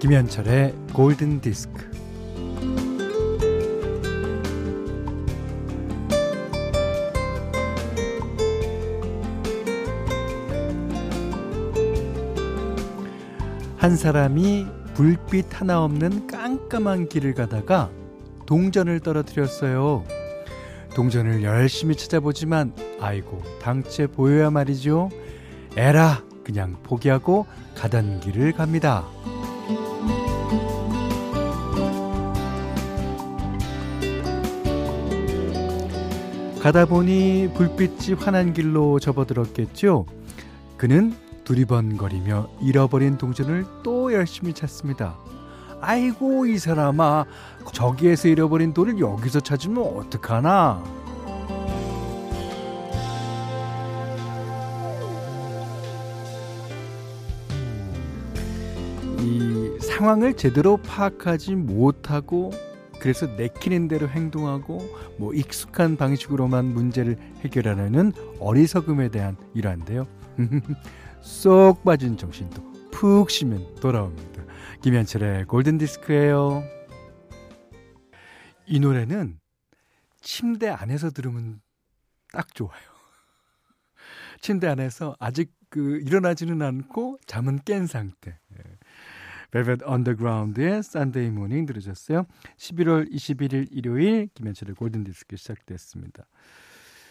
김현철의 골든 디스크. 한 사람이 불빛 하나 없는 깜깜한 길을 가다가 동전을 떨어뜨렸어요. 동전을 열심히 찾아보지만 아이고 당체 보여야 말이죠. 에라 그냥 포기하고 가던 길을 갑니다. 가다 보니 불빛이 환한 길로 접어들었겠죠. 그는 두리번거리며 잃어버린 동전을 또 열심히 찾습니다. 아이고 이 사람아 저기에서 잃어버린 돈을 여기서 찾으면 어떡하나 이 상황을 제대로 파악하지 못하고 그래서 내키는 대로 행동하고 뭐 익숙한 방식으로만 문제를 해결하려는 어리석음에 대한 일화인데요. 쏙 빠진 정신도 푹 쉬면 돌아옵니다. 김현철의 골든 디스크예요. 이 노래는 침대 안에서 들으면 딱 좋아요. 침대 안에서 아직 그 일어나지는 않고 잠은 깬 상태. 벨벳 언더그라운드의 Sunday Morning 들으셨어요. 11월 21일 일요일 김현철의 골든 디스크 시작됐습니다.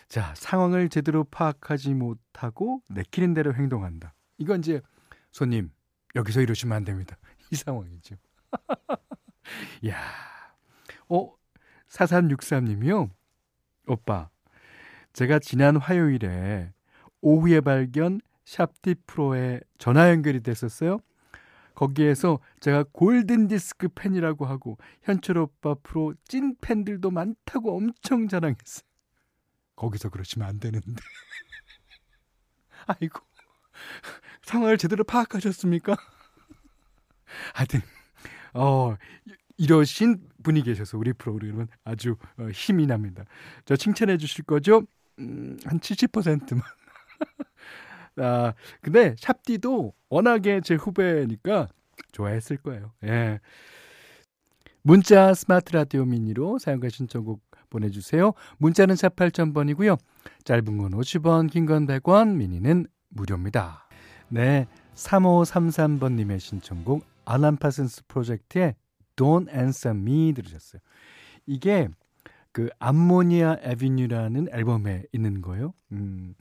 자, 상황을 제대로 파악하지 못하고 내키는 대로 행동한다. 이건 이제 손님 여기서 이러시면 안 됩니다. 이 상황이죠. 야. 어, 4363님이요. 오빠, 제가 지난 화요일에 오후에 발견 샵디 프로에 전화 연결이 됐었어요. 거기에서 제가 골든 디스크 팬이라고 하고 현철 오빠 프로 찐 팬들도 많다고 엄청 자랑했어요. 거기서 그러시면 안 되는데. 아이고. 상황을 제대로 파악하셨습니까? 하여튼 어 이러신 분이 계셔서 우리 프로그램은 아주 어, 힘이 납니다. 저 칭찬해 주실 거죠? 음, 한 70%만. 아, 근데 샵디도 워낙에 제 후배니까 좋아했을 거예요. 예. 문자 스마트 라디오 미니로 사용과 신청곡 보내주세요. 문자는 4 8000번이고요. 짧은 건 50원, 긴 건 100원, 미니는 무료입니다. 네, 3533번님의 신청곡 알란 파슨스 프로젝트의 Don't Answer Me 들으셨어요. 이게 그 Ammonia Avenue라는 앨범에 있는 거예요. 음,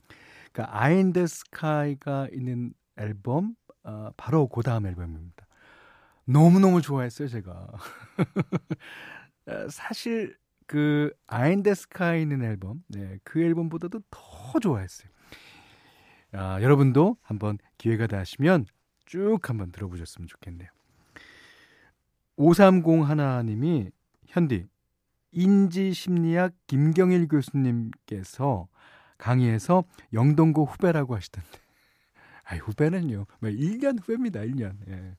그러니까 Eye in the Sky가 있는 앨범 어, 바로 그 다음 앨범입니다. 너무너무 좋아했어요, 제가. 사실 그 Eye in the Sky 있는 앨범, 네, 그 앨범보다도 더 좋아했어요. 아, 여러분도 한번 기회가 되시면 쭉 한번 들어보셨으면 좋겠네요. 530 하나님이 현디 인지심리학 김경일 교수님께서 강의에서 영동고 후배라고 하시던데. 아, 후배는요. 뭐 1년 후배입니다. 1년. 예.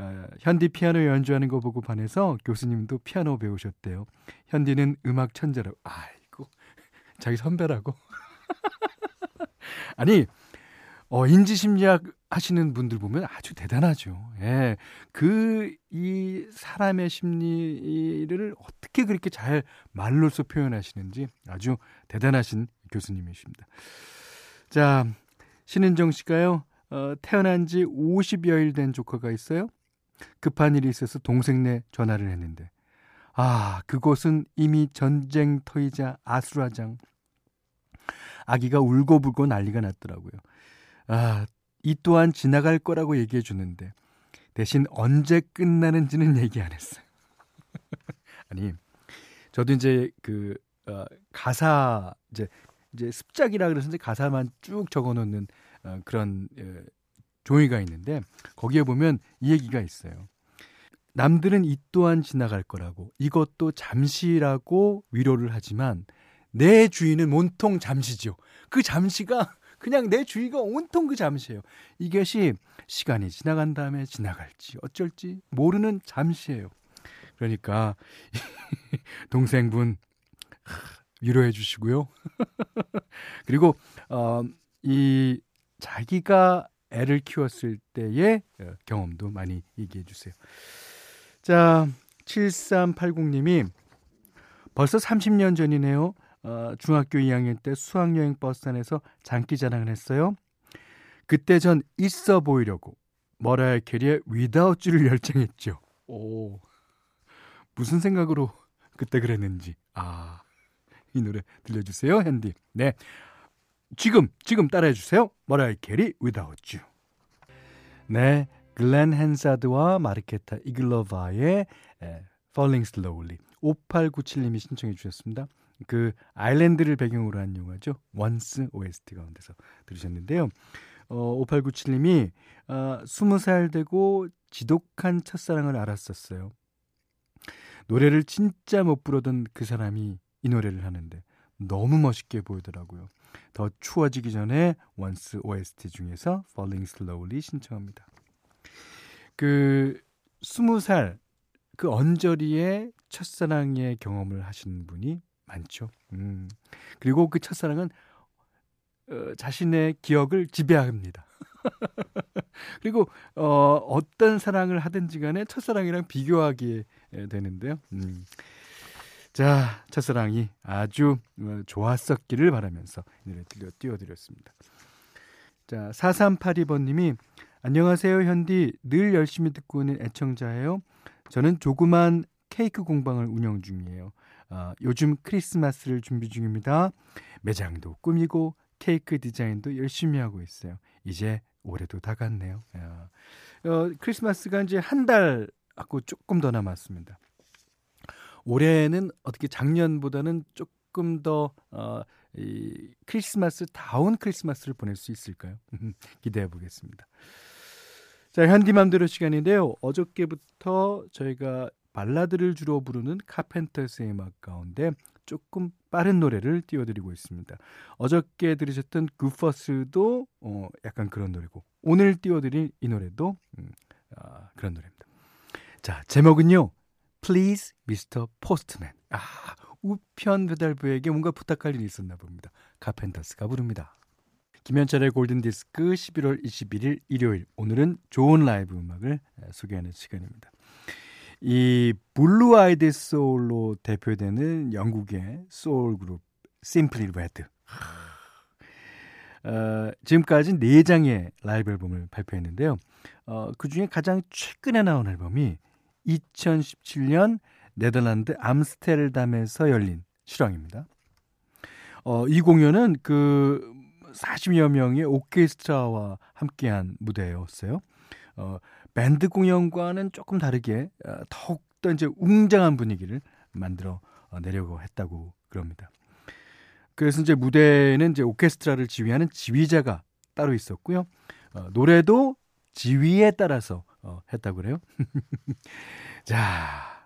어, 현디 피아노 연주하는 거 보고 반해서 교수님도 피아노 배우셨대요. 현디는 음악 천재라고. 아이고. 자기 선배라고. 아니, 어, 인지심리학 하시는 분들 보면 아주 대단하죠. 예. 그, 이 사람의 심리를 어떻게 그렇게 잘 말로써 표현하시는지 아주 대단하신 교수님이십니다. 자, 신은정 씨가요, 어, 태어난 지 50여일 된 조카가 있어요. 급한 일이 있어서 동생네 전화를 했는데, 아, 그곳은 이미 전쟁터이자 아수라장. 아기가 울고불고 난리가 났더라고요. 아, 이 또한 지나갈 거라고 얘기해 주는데 대신 언제 끝나는지는 얘기 안 했어요. 아니, 저도 이제 그 어, 가사 이제 이제 습작이라 그래서 이제 가사만 쭉 적어 놓는 어, 그런 어, 종이가 있는데 거기에 보면 이 얘기가 있어요. 남들은 이 또한 지나갈 거라고 이것도 잠시라고 위로를 하지만 내 주인은 온통 잠시죠. 그 잠시가 그냥 내 주위가 온통 그 잠시예요. 이것이 시간이 지나간 다음에 지나갈지 어쩔지 모르는 잠시예요. 그러니까 동생분 위로해 주시고요. 그리고 어, 이 자기가 애를 키웠을 때의 어, 경험도 많이 얘기해 주세요. 자, 7380님이 벌써 30년 전이네요. 어, 중학교 2학년 때 수학여행 버스 안에서 장기자랑을 했어요. 그때 전 있어 보이려고 머라이어 캐리의 Without You를 열정했죠. 오, 무슨 생각으로 그때 그랬는지. 아, 이 노래 들려주세요, 현디. 네. 지금, 지금 따라해주세요. 머라이어 캐리 Without You. 네. 글렌 한사드와 마르케타 이글로바의 Falling Slowly. 5897님이 신청해 주셨습니다. 그 아일랜드를 배경으로 한 영화죠. Once OST 가운데서 들으셨는데요. 어, 5897님이 어, 20살 되고 지독한 첫사랑을 알았었어요. 노래를 진짜 못 부르던 그 사람이 이 노래를 하는데 너무 멋있게 보이더라고요. 더 추워지기 전에 원스 OST 중에서 Falling Slowly 신청합니다. 그 20살 그 언저리에 첫사랑의 경험을 하신 분이 많죠. 음. 그리고 그 첫사랑은 어, 자신의 기억을 지배합니다. 그리고 어, 어떤 사랑을 하든지 간에 첫사랑이랑 비교하게 되는데요. 음. 자, 첫사랑이 아주 어, 좋았었기를 바라면서 이 노래 들려 띄워드렸습니다. 자, 4382번님이 안녕하세요, 현디. 늘 열심히 듣고 있는 애청자예요. 저는 조그만 케이크 공방을 운영 중이에요. 어, 요즘 크리스마스를 준비 중입니다. 매장도 꾸미고 케이크 디자인도 열심히 하고 있어요. 이제 올해도 다 갔네요. 어, 크리스마스가 이제 한 달 하고 조금 더 남았습니다. 올해는 어떻게 작년보다는 조금 더 어, 이 크리스마스 다운 크리스마스를 보낼 수 있을까요? 기대해 보겠습니다. 자, 현디맘대로 시간인데요. 어저께부터 저희가 발라드를 주로 부르는 카펜터스의 음악 가운데 조금 빠른 노래를 띄워드리고 있습니다. 어저께 들으셨던 구퍼스도 어, 약간 그런 노래고 오늘 띄워드릴 이 노래도 음, 아, 그런 노래입니다. 자 제목은요. Please, Mr. Postman. 아 우편 배달부에게 뭔가 부탁할 일이 있었나 봅니다. 카펜터스가 부릅니다. 김현철의 골든디스크 11월 21일 일요일 오늘은 좋은 라이브 음악을 소개하는 시간입니다. 이 blue-eyed soul로 대표되는 영국의 소울 그룹 심플리 레드. 어, 지금까지 4장의 라이브 앨범을 발표했는데요. 어, 그 중에 가장 최근에 나온 앨범이 2017년 네덜란드 암스테르담에서 열린 실황입니다. 어, 이 공연은 그 40여 명의 오케스트라와 함께한 무대였어요. 어, 밴드 공연과는 조금 다르게 어, 더욱더 이제 웅장한 분위기를 만들어 어, 내려고 했다고 그럽니다. 그래서 이제 무대는 이제 오케스트라를 지휘하는 지휘자가 따로 있었고요. 어, 노래도 지휘에 따라서 어, 했다고 그래요. 자,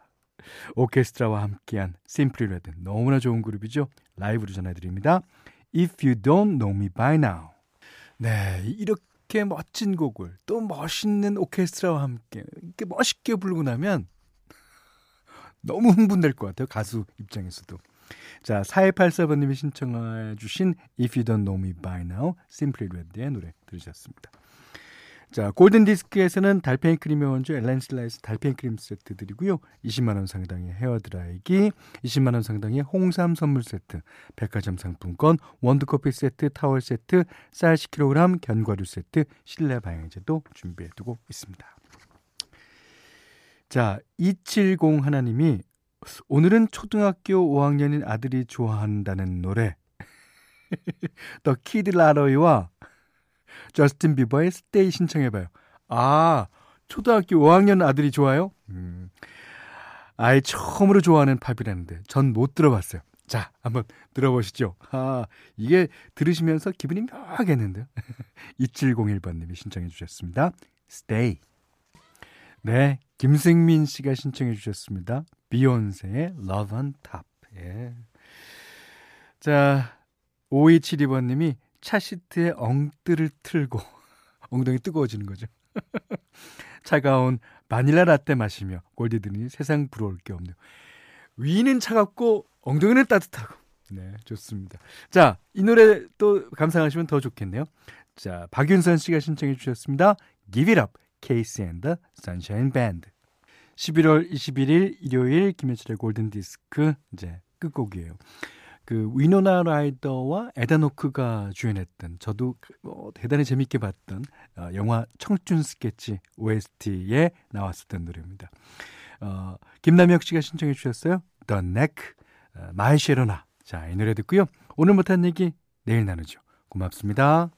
오케스트라와 함께한 심플리 레드 너무나 좋은 그룹이죠. 라이브로 전해드립니다. If You Don't Know Me By Now. 네, 이렇게 멋진 곡을 또 멋있는 오케스트라와 함께 이렇게 멋있게 부르고 나면 너무 흥분될 것 같아요. 가수 입장에서도. 자, 4284번님이 신청해 주신 If You Don't Know Me By Now, Simply Red의 노래 들으셨습니다. 자, 골든 디스크에서는 달팽이 크림의 원조 엘렌실라의 달팽이 크림 세트 드리고요. 20만 원 상당의 헤어 드라이기, 20만 원 상당의 홍삼 선물 세트, 백화점 상품권, 원두 커피 세트, 타월 세트, 쌀 10kg, 견과류 세트, 실내 방향제도 준비해 두고 있습니다. 자, 2701님이 오늘은 초등학교 5학년인 아들이 좋아한다는 노래 더 키드 라로이와 저스틴 비버의 Stay 신청해봐요. 아, 초등학교 5학년 아들이 좋아요? 음. 아이 처음으로 좋아하는 팝이라는데 전 못 들어봤어요. 자, 한번 들어보시죠. 아, 이게 들으시면서 기분이 묘하겠는데요. 2701번님이 신청해 주셨습니다. Stay. 네, 김승민 씨가 신청해 주셨습니다. 비욘세의 Love on Top. 예. 자, 5272번님이 차 시트에 엉뜨를 틀고 엉덩이 뜨거워지는 거죠. 차가운 바닐라 라떼 마시며 골디드니 세상 부러울 게 없네요. 위는 차갑고 엉덩이는 따뜻하고. 네, 좋습니다. 자, 이 노래 또 감상하시면 더 좋겠네요. 자, 박윤선 씨가 신청해 주셨습니다. Give It Up, KC and the Sunshine Band. 11월 21일 일요일 김현철의 골든 디스크 이제 끝곡이에요. 그 위노나 라이더와 에단 호크가 주연했던 저도 어, 대단히 재밌게 봤던 어, 영화 청춘 스케치 OST에 나왔었던 노래입니다. 어, 김남혁 씨가 신청해 주셨어요. The Knack, 어, My Sharona. 자, 이 노래 듣고요. 오늘 못한 얘기 내일 나누죠. 고맙습니다.